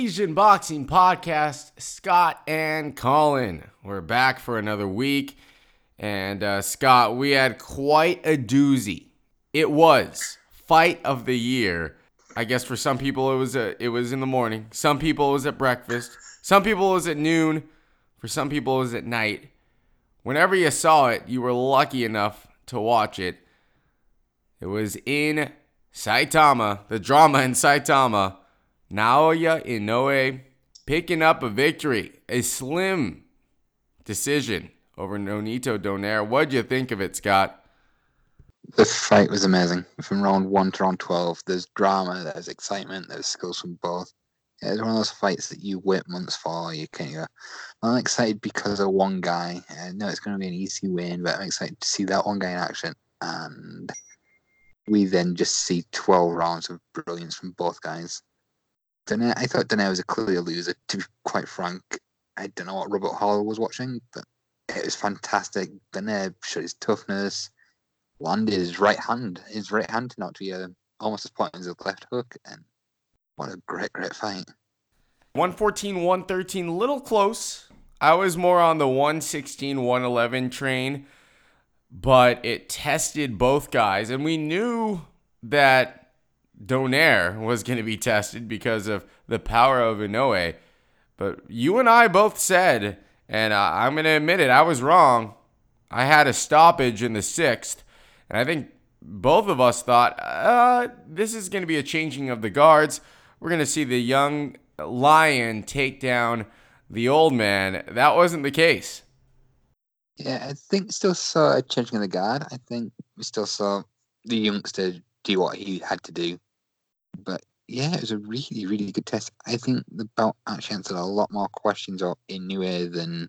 Asian Boxing Podcast, Scott and Colin. We're back for another week. And uh, Scott, we had quite a doozy. It was fight of the year. I guess for some people it was a, it was in the morning. Some people it was at breakfast. Some people it was at noon. For some people it was at night. Whenever you saw it, you were lucky enough to watch it. It was in Saitama, the drama in Saitama. Naoya Inoue picking up a victory, a slim decision over Nonito Donaire. What'd you think of it, Scott? The fight was amazing. From round one to round 12, there's drama, there's excitement, there's skills from both. It's one of those fights that you wait months for. You can't go, I'm excited because of one guy. I know it's going to be an easy win, but I'm excited to see that one guy in action. And we then just see 12 rounds of brilliance from both guys. Donaire, I thought Donaire was a clear loser, to be quite frank. I don't know what Robert Hall was watching, but it was fantastic. Donaire showed his toughness, landed his right hand, his right hand to be uh, almost as point as his left hook, and what a great, great fight. 114, 113, little close. I was more on the 116, 111 train, but it tested both guys, and we knew that Donaire was going to be tested because of the power of Inoue. But you and I both said, and I'm going to admit it, I was wrong. I had a stoppage in the sixth, and I think both of us thought uh, this is going to be a changing of the guards. We're going to see the young lion take down the old man. That wasn't the case. Yeah, I think still saw a changing of the guard. I think we still saw the youngster do what he had to do. But yeah, it was a really, really good test. I think the bout actually answered a lot more questions in Inoue than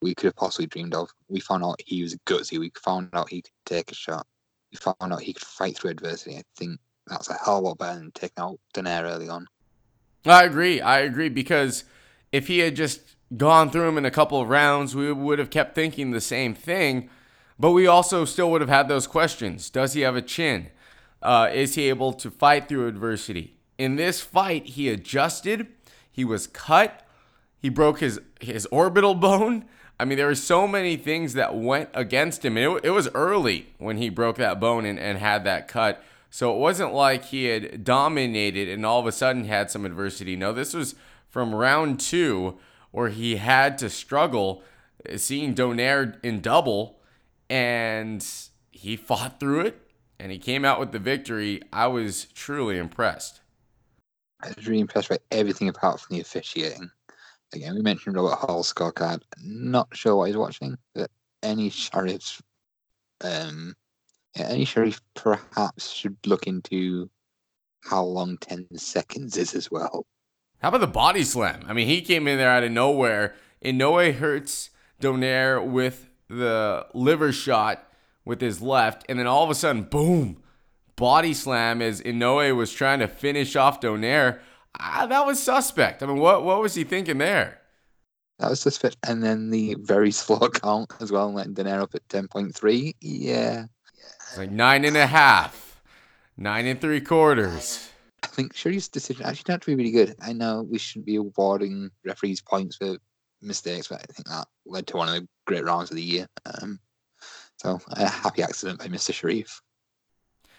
we could have possibly dreamed of. We found out he was gutsy. We found out he could take a shot. We found out he could fight through adversity. I think that's a hell of a lot better than taking out Donaire early on. I agree. I agree because if he had just gone through him in a couple of rounds, we would have kept thinking the same thing. But we also still would have had those questions. Does he have a chin? Uh, is he able to fight through adversity? In this fight, he adjusted. He was cut. He broke his his orbital bone. I mean, there were so many things that went against him. It, it was early when he broke that bone and, and had that cut. So it wasn't like he had dominated and all of a sudden had some adversity. No, this was from round two where he had to struggle seeing Donaire in double and he fought through it and he came out with the victory. I was truly impressed. I was really impressed by everything apart from the officiating. Again, we mentioned Robert Hall's scorecard. Not sure what he's watching, but any sheriff, um, yeah, any sheriff perhaps should look into how long 10 seconds is as well. How about the body slam? I mean, he came in there out of nowhere. Inoue hurts Donaire with the liver shot with his left, and then all of a sudden, boom, body slam as Inoue was trying to finish off Donaire ah, that was suspect. I mean, what what was he thinking there? That was suspect. And then the very slow count as well, letting Donaire up at 10.3. Yeah. It's like nine and a half, nine and three quarters. I think Shuri's decision actually turned out to be really good. I know we shouldn't be awarding referees points for mistakes, but I think that led to one of the great rounds of the year. Um, so a happy accident by Mr. Sharif.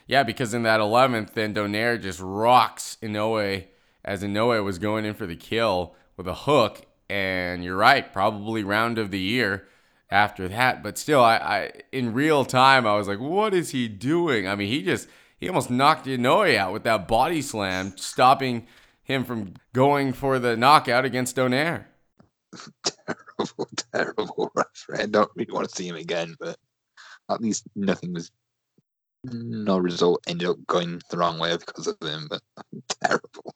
Yeah, because in that 11th, then Donaire just rocks Inoue as Inoue was going in for the kill with a hook. And you're right, probably round of the year after that. But still, I, I in real time, I was like, what is he doing? I mean, he just he almost knocked Inoue out with that body slam, stopping him from going for the knockout against Donaire. terrible, terrible referee. I don't really want to see him again, but at least nothing was no result ended up going the wrong way because of him, but terrible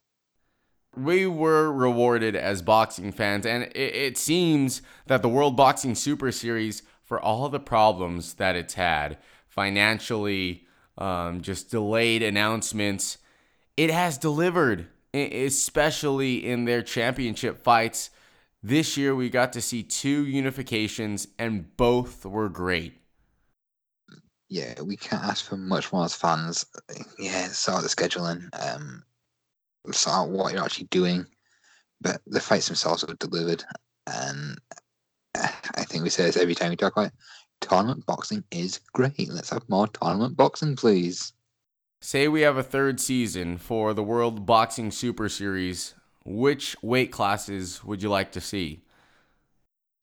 we were rewarded as boxing fans, and it, it, seems that the World Boxing Super Series, for all the problems that it's had financially, um, just delayed announcements, it has delivered, especially in their championship fights. This year, we got to see two unifications, and both were great. Yeah, we can't ask for much more as fans. Yeah, sort the scheduling. Um, sort what you're actually doing. but the fights themselves were delivered. And I think we say this every time we talk about it. Tournament boxing is great. Let's have more tournament boxing, please. Say we have a third season for the World Boxing Super Series. Which weight classes would you like to see?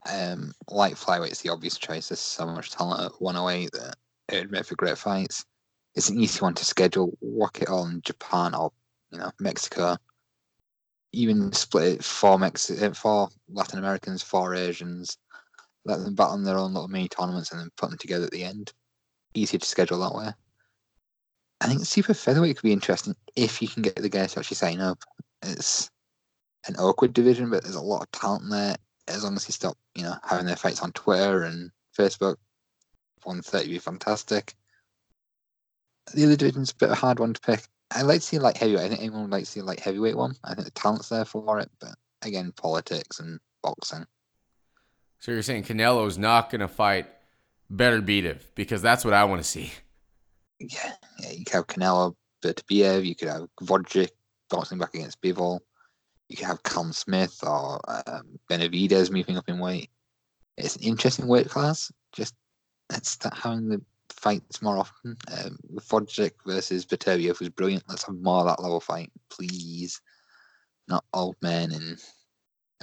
Um, light flyweight is the obvious choice. There's so much talent at 108 that it would make for great fights. It's an easy one to schedule. Work it on Japan or you know Mexico. Even split it for Mex eh, for Latin Americans, for Asians. Let them battle in their own little mini tournaments and then put them together at the end. Easier to schedule that way. I think super featherweight could be interesting if you can get the guys to actually sign up. It's an awkward division, but there's a lot of talent there. As long as you stop, you know, having their fights on Twitter and Facebook, 130 would be fantastic. The other division's a bit of a hard one to pick. I'd like to see like heavyweight. I think anyone would like to see like heavyweight one. I think the talent's there for it, but again, politics and boxing. So you're saying Canelo's not going to fight Better Beterbiev because that's what I want to see. Yeah, yeah, you could have Canelo, Beterbiev, you could have Gvozdyk bouncing back against Bivol. You could have Callum Smith or um, Benavidez moving up in weight. It's an interesting weight class. Just let's start having the fights more often. Um, versus Beterbiev was brilliant. Let's have more of that level fight, please. Not old men and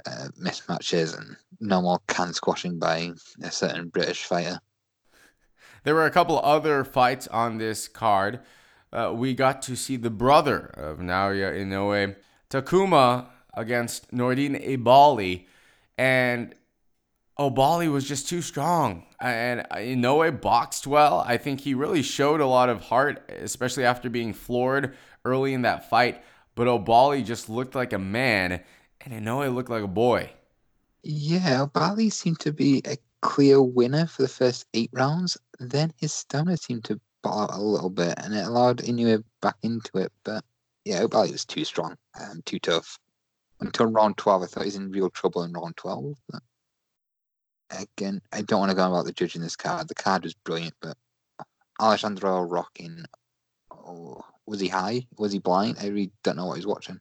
uh, mismatches and no more can squashing by a certain British fighter. There were a couple other fights on this card. Uh, we got to see the brother of Naoya Inoue, Takuma, against Nordin Oubaali, and Oubaali was just too strong. And uh, Inoue boxed well. I think he really showed a lot of heart, especially after being floored early in that fight. But Oubaali just looked like a man, and Inoue looked like a boy. Yeah, Oubaali seemed to be a clear winner for the first eight rounds. Then his stamina seemed to out a little bit, and it allowed Inoue back into it. But yeah, Oubaali was too strong and too tough. Until round 12, I thought he was in real trouble in round 12. But again, I don't want to go about the judging this card. The card was brilliant, but Alejandro Rochin, oh, was he high? Was he blind? I really don't know what he's watching.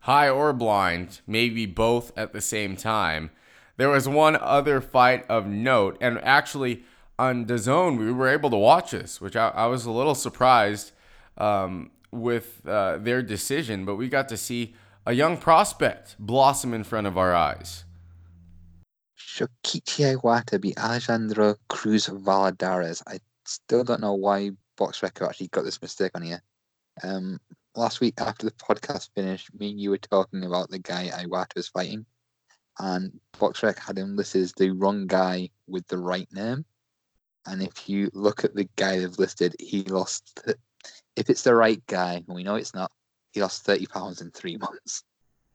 High or blind, maybe both at the same time. There was one other fight of note, and actually on DAZN we were able to watch this, which I, I was a little surprised um, with uh, their decision, but we got to see a young prospect blossom in front of our eyes. Shokichi Iwata beat Alejandro Cruz Valladares. I still don't know why BoxRec actually got this mistake on here. Um, last week after the podcast finished, me and you were talking about the guy Iwata was fighting and BoxRec had him listed as the wrong guy with the right name. And if you look at the guy they've listed, he lost. If it's the right guy, and we know it's not, he lost thirty pounds in three months.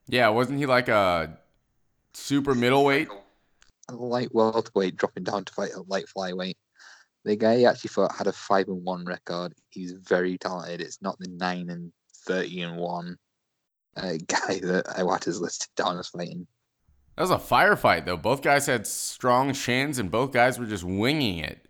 Yeah, wasn't he like a super middleweight? Light welterweight dropping down to fight a light flyweight. The guy he actually thought had a five and one record. He's very talented. It's not the nine and thirty and one uh, guy that Iwata's listed down as fighting. That was a firefight, though. Both guys had strong shins, and both guys were just winging it.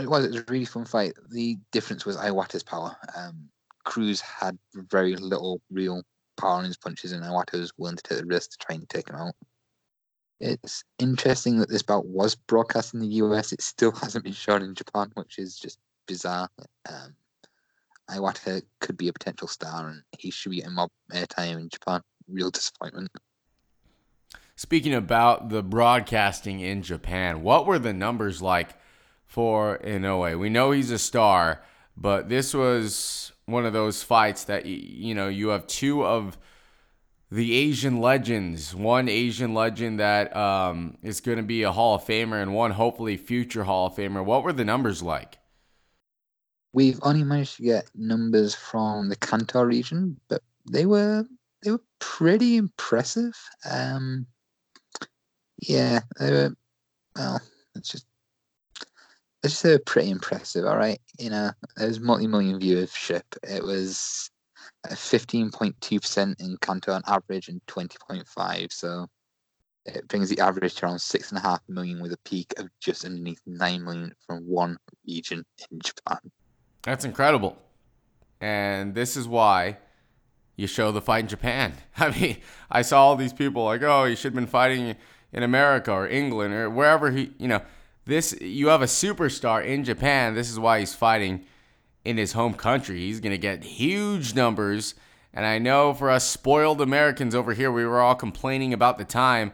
It was. It was a really fun fight. The difference was Iwata's power. Um, Cruz had very little real power in his punches, and Iwata was willing to take the risk to try and take him out. It's interesting that this bout was broadcast in the US. It still hasn't been shown in Japan, which is just bizarre. Um, Iwata could be a potential star, and he should be getting more airtime in Japan. Real disappointment. Speaking about the broadcasting in Japan, what were the numbers like for Inoue? We know he's a star, but this was one of those fights that you know you have two of the Asian legends, one Asian legend that um, is going to be a Hall of Famer, and one hopefully future Hall of Famer. What were the numbers like? We've only managed to get numbers from the Kanto region, but they were they were pretty impressive. Um, yeah, they were. Well, it's just. Let's just say pretty impressive. All right, you know, it was multi-million viewership. It was fifteen point two percent in Kanto on average, and twenty point five. So it brings the average to around six and a half million, with a peak of just underneath nine million from one region in Japan. That's incredible, and this is why you show the fight in Japan. I mean, I saw all these people like, oh, he should have been fighting in America or England or wherever he, you know, this you have a superstar in Japan. This is why he's fighting in his home country. He's going to get huge numbers. And I know for us spoiled Americans over here, we were all complaining about the time.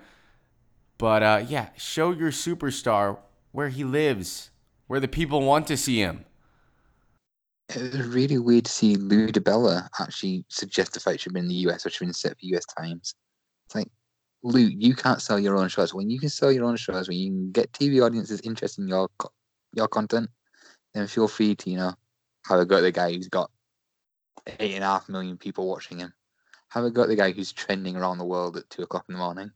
But uh, yeah, show your superstar where he lives, where the people want to see him. It was really weird to see Lou DiBella actually suggest the fight should be in the US or should be set for US times. It's like, Lou, you can't sell your own shows. When you can sell your own shows, when you can get TV audiences interested in your your content, then feel free to, you know, have a go at the guy who's got eight and a half million people watching him. Have a go at the guy who's trending around the world at two o'clock in the morning.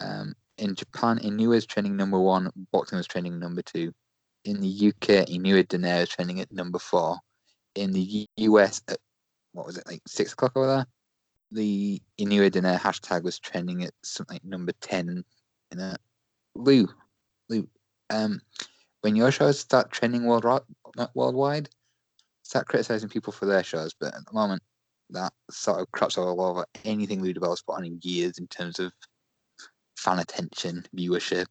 Um, in Japan, Inoue is trending number one. Boxing was trending number two. In the UK, Inoue Donaire is trending at number four. In the US, at, what was it like six o'clock over there? The Inoue Donaire hashtag was trending at something like number ten. In a Lou, Lou, um, when your shows start trending world worldwide, start criticizing people for their shows. But at the moment, that sort of crops all over anything Lou DiBella's put on in years in terms of fan attention, viewership,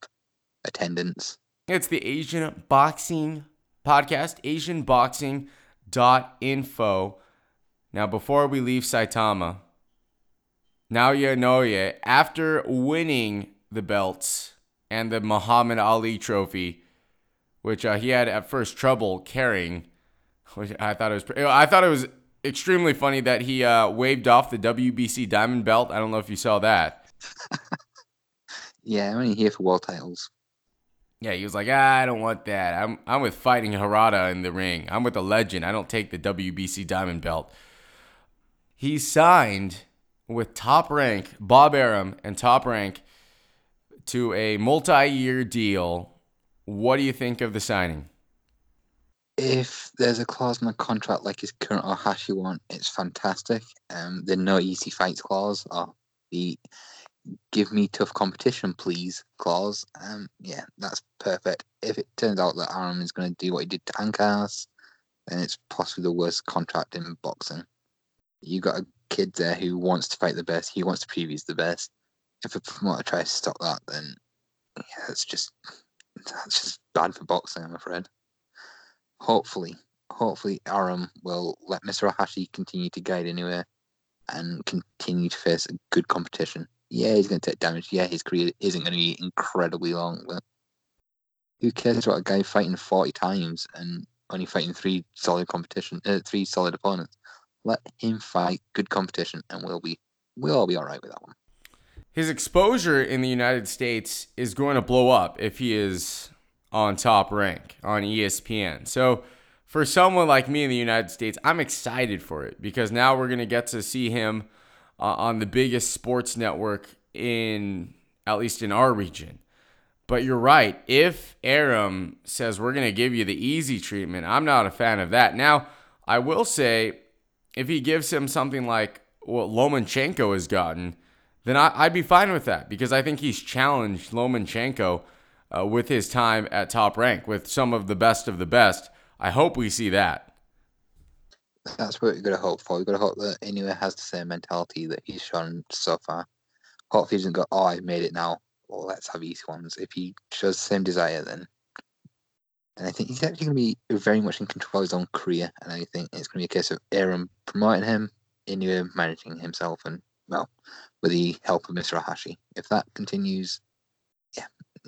attendance. It's the Asian Boxing Podcast, asianboxing.info. Now, before we leave Saitama, Naoya Inoue, after winning the belts and the Muhammad Ali trophy, which uh, he had at first trouble carrying, I thought it was, I thought it was extremely funny that he uh, waved off the WBC diamond belt. I don't know if you saw that. Yeah, I'm only here for world titles. Yeah, he was like, ah, I don't want that. I'm I'm with fighting Harada in the ring. I'm with the legend. I don't take the WBC diamond belt. He signed with Top Rank, Bob Arum, and Top Rank to a multi-year deal. What do you think of the signing? If there's a clause in the contract like his current or Ohashi one, it's fantastic. Um, the no easy fights clause or the give me tough competition, please clause. Um, yeah, that's perfect. If it turns out that Arum is going to do what he did to Ancajas, then it's possibly the worst contract in boxing. You got a kid there who wants to fight the best. He wants to preview the best. If a promoter tries to stop that, then yeah, that's just that's just bad for boxing. I'm afraid. Hopefully, hopefully Arum will let Mr. Ohashi continue to guide anywhere and continue to face good competition yeah, he's going to take damage. Yeah, his career isn't going to be incredibly long, but who cares about a guy fighting 40 times and only fighting three solid competition, uh, three solid opponents? Let him fight good competition, and we'll be we'll all be all right with that one. His exposure in the United States is going to blow up if he is on top rank on ESPN. So for someone like me in the United States, I'm excited for it because now we're going to get to see him uh, on the biggest sports network in at least in our region. But you're right. If Arum says we're going to give you the easy treatment, I'm not a fan of that. Now, I will say if he gives him something like what Lomachenko has gotten, then I, would be fine with that because I think he's challenged Lomachenko uh, with his time at top rank with some of the best of the best. I hope we see that that's what we've got to hope for. We've got to hope that Inoue has the same mentality that he's shown so far. Hopefully, he doesn't go, "Oh, I've made it now. Well, let's have easy ones." If he shows the same desire, then, and I think he's actually going to be very much in control of his own career. And I think it's going to be a case of Arum promoting him, Inoue managing himself, and well, with the help of Mr. Ohashi. If that continues,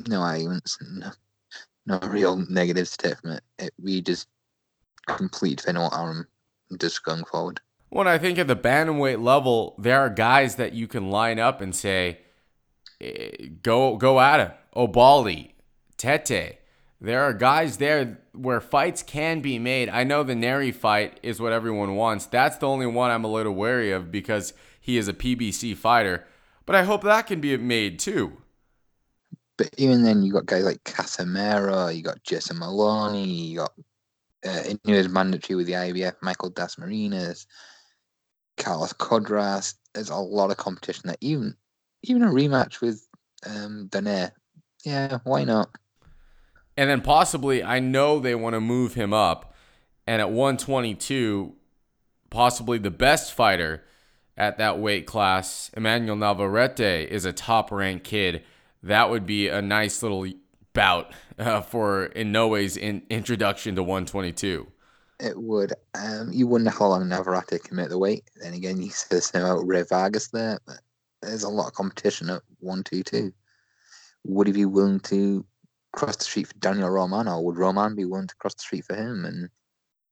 no arguments, no, no real take from it. It we just complete Fenway Arum just going forward. Well, I think at the bantamweight level, there are guys that you can line up and say, eh, go go at him. Oubaali, Tete. There are guys there where fights can be made. I know the Nery fight is what everyone wants. That's the only one I'm a little wary of because he is a PBC fighter. But I hope that can be made too. But even then, you got guys like Casimero, you got Jason Moloney, you got uh, Inoue is mandatory with the IBF. Michael Dasmariñas, Carlos Cuadras. There's a lot of competition there. Even even a rematch with um, Donaire. Yeah, why not? And then possibly, I know they want to move him up, and at 122, possibly the best fighter at that weight class. Emmanuel Navarrete is a top ranked kid. That would be a nice little bout uh, for Inoue's in introduction to 122. It would. Um, you wonder how long Navarrete can make the weight. Then again, you say the same about Rey Vargas there, but there's a lot of competition at 122. Would he be willing to cross the street for Daniel Roman, or would Roman be willing to cross the street for him? And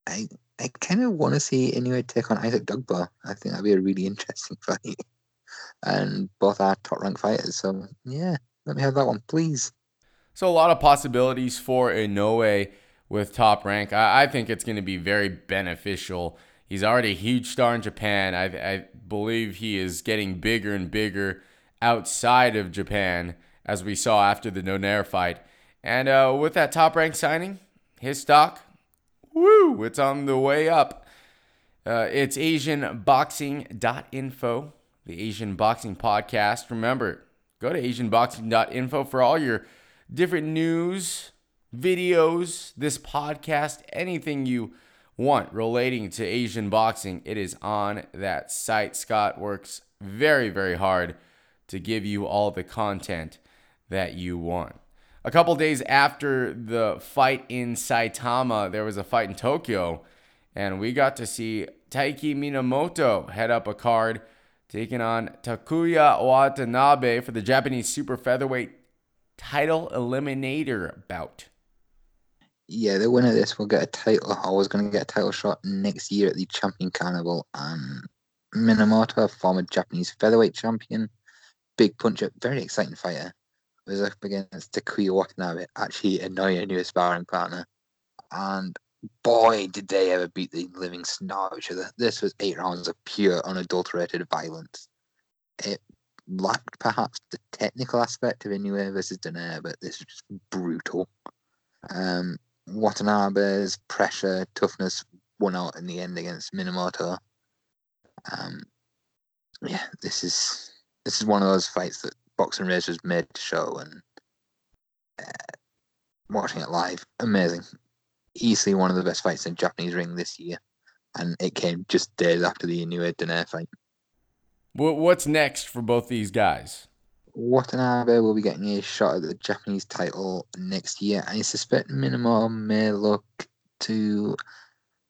I I kind of want to see Inoue take on Isaac Dogboe. I think that'd be a really interesting fight. And both are top ranked fighters, so yeah, let me have that one, please. So a lot of possibilities for Inoue with top rank. I, I think it's going to be very beneficial. He's already a huge star in Japan. I, I believe he is getting bigger and bigger outside of Japan, as we saw after the Donaire fight. And uh, with that top rank signing, his stock, woo, it's on the way up. Uh, it's AsianBoxing.info, the Asian Boxing Podcast. Remember, go to AsianBoxing.info for all your different news, videos, this podcast, anything you want relating to Asian boxing. It is on that site. Scott works very, very hard to give you all the content that you want. A couple days after the fight in Saitama, there was a fight in Tokyo, and we got to see Taiki Minamoto head up a card taking on Takuya Watanabe for the Japanese super featherweight title eliminator bout. Yeah, the winner of this will get a title. I was going to get a title shot next year at the Champion Carnival. And Minamoto, former Japanese featherweight champion, big puncher, very exciting fighter was up against Takuya Watanabe, actually Inoue new sparring partner. And boy, did they ever beat the living snot out of each other. This was eight rounds of pure, unadulterated violence. It lacked perhaps the technical aspect of Inoue versus Donaire, but this was just brutal. Um, Watanabe's pressure, toughness won out in the end against Minamoto. Um, yeah, this is this is one of those fights that Boxing Raise was made to show, and uh, watching it live, amazing. Easily one of the best fights in Japanese ring this year, and it came just days after the Inoue Donaire fight. What's next for both these guys? Watanabe will be getting a shot at the Japanese title next year. I suspect Minamoto may look to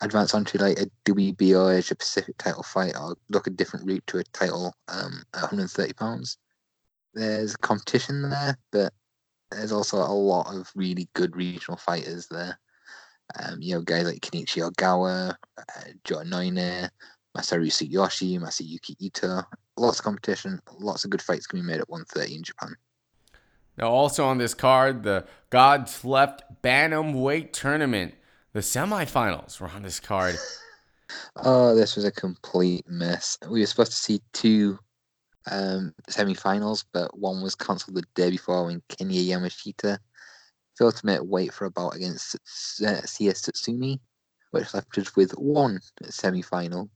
advance onto like a WBO Asia Pacific title fight or look a different route to a title um, at 130 pounds there's competition there, but there's also a lot of really good regional fighters there. Um, you know, guys like Kenichi Ogawa, uh, Joe Noynay, Masaru Sueyoshi, Masayuki Ito. Lots of competition, lots of good fights can be made at 130 in Japan. Now, also on this card, the Gods Left Bantamweight Tournament. The semifinals were on this card. oh, this was a complete mess. We were supposed to see two um, semi-finals, but one was cancelled the day before when Kenya Yamashita make weight for a bout against uh, CS which left us with one semi-final.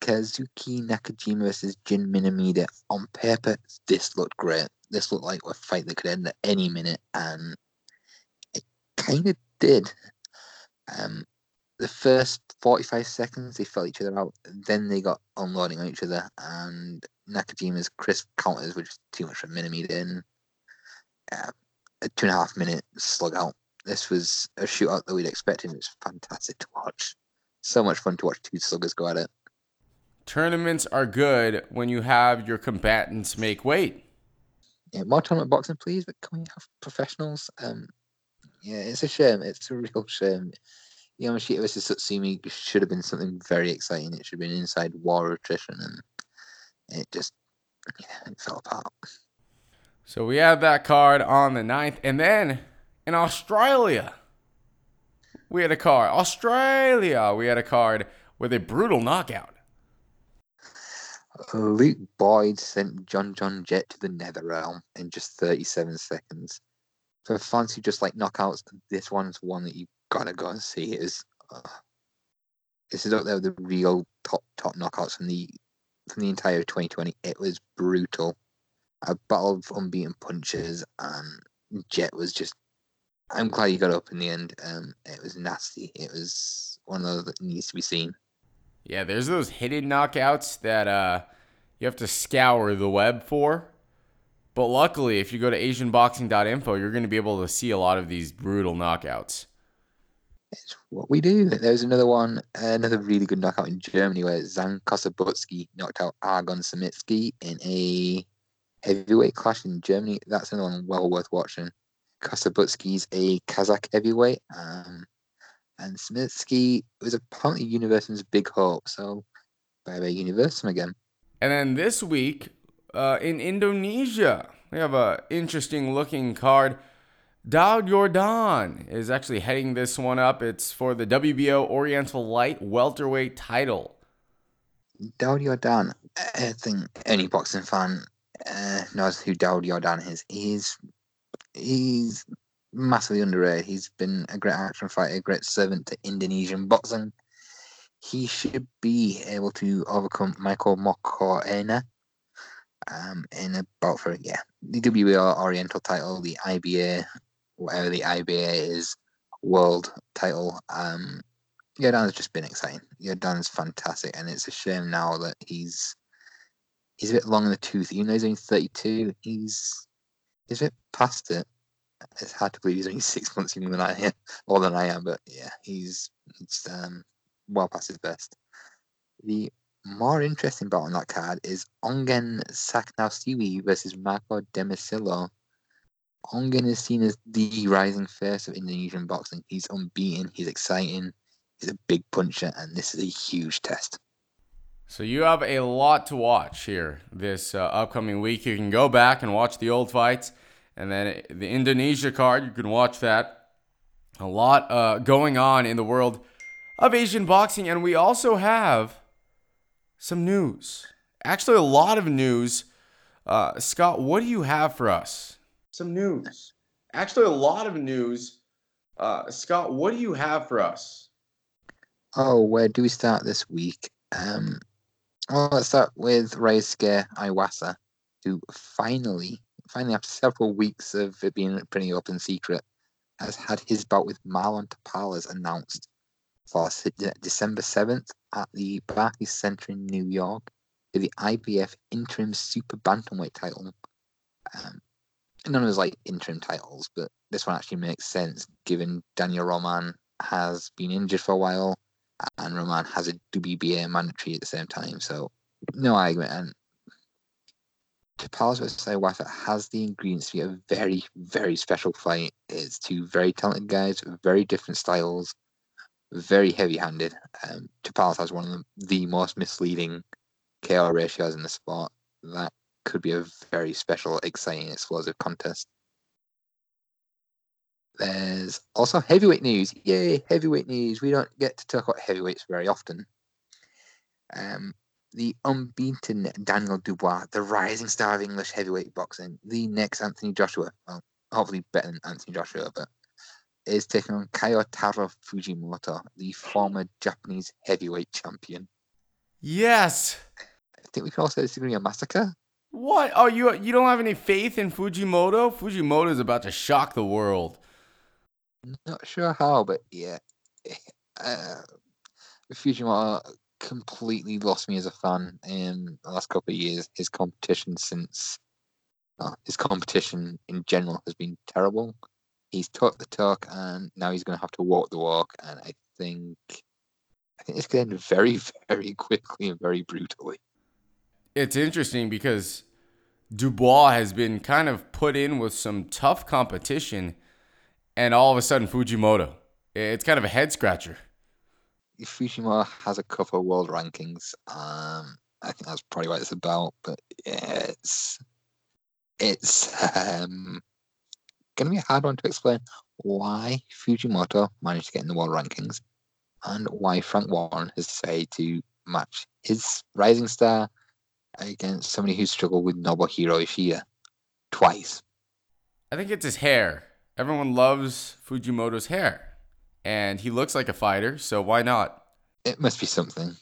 Kazuki Nakajima versus Jin Minamida. On paper, this looked great. This looked like a fight that could end at any minute, and it kind of did. Um, the first 45 seconds, they felt each other out. Then they got unloading on each other, and Nakajima's crisp counters were just too much for Minamida in. Uh, a two and a half minute slug out. This was a shootout that we'd expected. It was fantastic to watch. So much fun to watch two sluggers go at it. Tournaments are good when you have your combatants make weight. Yeah, more tournament boxing, please. But can we have professionals? Um, yeah, it's a shame. It's a real shame. Yamashita versus Tatsumi should have been something very exciting. It should have been inside war attrition, and it just yeah, it fell apart. So we had that card on the 9th, and then in Australia, we had a card. Australia, we had a card with a brutal knockout. Luke Boyd sent John John Jett to the Nether Realm in just 37 seconds. For who just like knockouts, this one's one that you gotta go and see. It is uh, this is up there with the real top top knockouts from the from the entire 2020. It was brutal. A battle of unbeaten punches, and Jet was just. I'm glad he got up in the end. Um, it was nasty. It was one of those that needs to be seen. Yeah, there's those hidden knockouts that uh, you have to scour the web for. But luckily, if you go to AsianBoxing.info, you're going to be able to see a lot of these brutal knockouts. It's what we do. There's another one, another really good knockout in Germany where Zhan Kossobutskiy knocked out Argon Samitsky in a heavyweight clash in Germany. That's another one well worth watching. Kossobutskiy's a Kazakh heavyweight, um, and Samitsky was apparently Universum's big hope. So, bye bye Universum again. And then this week uh, in Indonesia, we have a interesting looking card. Daud Yordan is actually heading this one up. It's for the WBO Oriental Light Welterweight title. Daud Yordan, I think any boxing fan uh, knows who Daud Yordan is. He's he's massively underrated. He's been a great action fighter, a great servant to Indonesian boxing. He should be able to overcome Michael Mokoena um, in about for yeah the WBO Oriental title, the IBA, whatever the IBA is, world title. Um, Yordan's just been exciting. Yordan's fantastic, and it's a shame now that he's he's a bit long in the tooth. Even though he's only thirty two, he's he's a bit past it. It's hard to believe he's only six months younger than I am, more than I am. But yeah, he's he's um, well past his best. The more interesting bout on that card is Ongen Saknausiwi versus Marco Demecillo. Ongen is seen as the rising face of Indonesian boxing. He's unbeaten, he's exciting, he's a big puncher, and this is a huge test. So you have a lot to watch here this uh, upcoming week. You can go back and watch the old fights, and then the Indonesia card, you can watch that. A lot uh, going on in the world of Asian boxing, and we also have some news. Actually, a lot of news. Uh, Scott, what do you have for us? Some news. Actually, a lot of news. Uh, Scott, what do you have for us? Oh, where do we start this week? Um, well, let's start with Ryosuke Iwasa, who finally, finally after several weeks of it being pretty open secret, has had his bout with Marlon Tapales announced for December 7th at the Barclays Center in New York for the IBF Interim Super Bantamweight title. Um, none of those like interim titles, but this one actually makes sense given Daniel Roman has been injured for a while and Roman has a WBA mandatory at the same time. So no argument. And Tapales versus Iwasa has the ingredients to be a very, very special fight. It's two very talented guys, very different styles very heavy handed. Um, Tapales has one of the, the most misleading KO ratios in the sport. That could be a very special, exciting, explosive contest. There's also heavyweight news. Yay, heavyweight news. We don't get to talk about heavyweights very often. Um, the unbeaten Daniel Dubois, the rising star of English heavyweight boxing, the next Anthony Joshua. Well, hopefully better than Anthony Joshua, but is taking on Kyotaro Fujimoto, the former Japanese heavyweight champion. Yes. I think we can also disagree on massacre. What? Oh, you you don't have any faith in Fujimoto? Fujimoto is about to shock the world. Not sure how, but yeah. Uh, Fujimoto completely lost me as a fan in the last couple of years. His competition since uh, his competition in general has been terrible he's talked the talk and now he's going to have to walk the walk. And I think, I think it's going to end very, very quickly and very brutally. It's interesting because Dubois has been kind of put in with some tough competition, and all of a sudden Fujimoto. It's kind of a head scratcher. Fujimoto has a couple of world rankings. Um, I think that's probably what it's about. But yeah, it's it's um, going to be a hard one to explain why Fujimoto managed to get in the world rankings and why Frank Warren has decided to match his rising star against somebody who struggled with Nobuhiro Ishii twice. I think it's his hair. Everyone loves Fujimoto's hair, and he looks like a fighter, so why not? It must be something.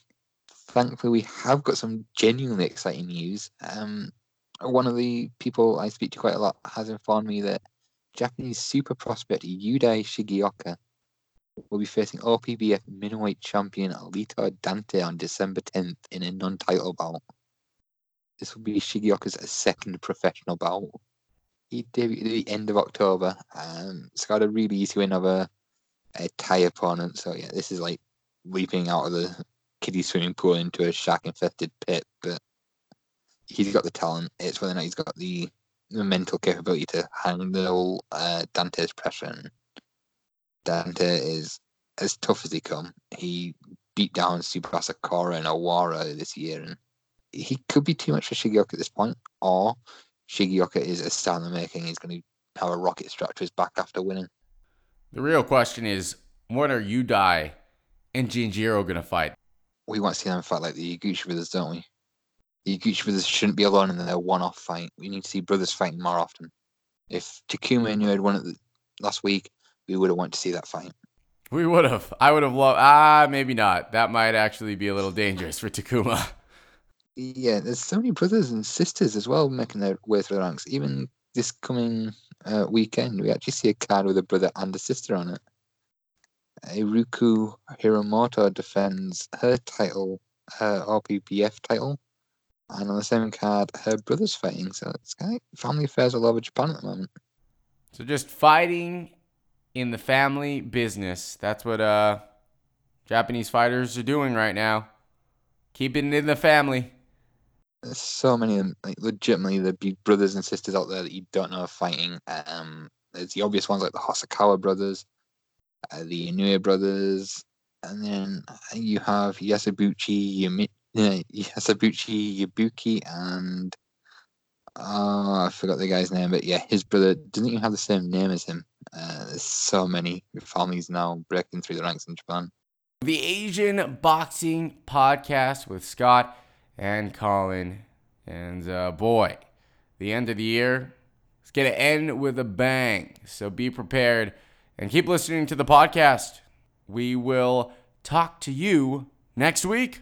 Thankfully, we have got some genuinely exciting news. Um, one of the people I speak to quite a lot has informed me that Japanese super prospect Yudai Shigeoka will be facing OPBF middleweight champion Alito Dante on December 10th in a non-title bout. This will be Shigeoka's second professional bout. He debuted at the end of October. Um, it's got a really easy win over a Thai opponent. So yeah, this is like leaping out of the kiddie swimming pool into a shark-infested pit. But he's got the talent. It's whether or not he's got the, the mental capability to handle uh, Dante's pressure. And Dante is as tough as he come. He beat down Tsubasa Kora and Awara this year, and he could be too much for Shigeoka at this point, or Shigeoka is a star in the making. He's going to have a rocket strapped to his back after winning. The real question is, when are Yudai and Ginjiro going to fight? We want to see them fight like the Yaguchi brothers, don't we? The Yaguchi brothers shouldn't be alone in their one-off fight. We need to see brothers fighting more often. If Takuma and you had won it last week, we would have wanted to see that fight. We would have. I would have loved. Ah, maybe not. That might actually be a little dangerous for Takuma. Yeah, there's so many brothers and sisters as well making their way through the ranks. Even this coming uh, weekend, we actually see a card with a brother and a sister on it. Iruku Hiramoto defends her title, her RPBF title, and on the same card, her brother's fighting. So it's kind of family affairs all over Japan at the moment. So just fighting in the family business. That's what uh, Japanese fighters are doing right now. Keeping it in the family. There's so many them, like legitimately the big brothers and sisters out there that you don't know are fighting. Um, there's the obvious ones like the Hosokawa brothers, uh, the Inoue brothers, and then you have Yasabuchi, Yumi, uh, Yasabuchi Yabuki, and uh, I forgot the guy's name, but yeah, his brother doesn't even have the same name as him. Uh, there's so many families now breaking through the ranks in Japan. The Asian Boxing Podcast with Scott and Colin. And uh, boy, the end of the year is going to end with a bang. So be prepared and keep listening to the podcast. We will talk to you next week.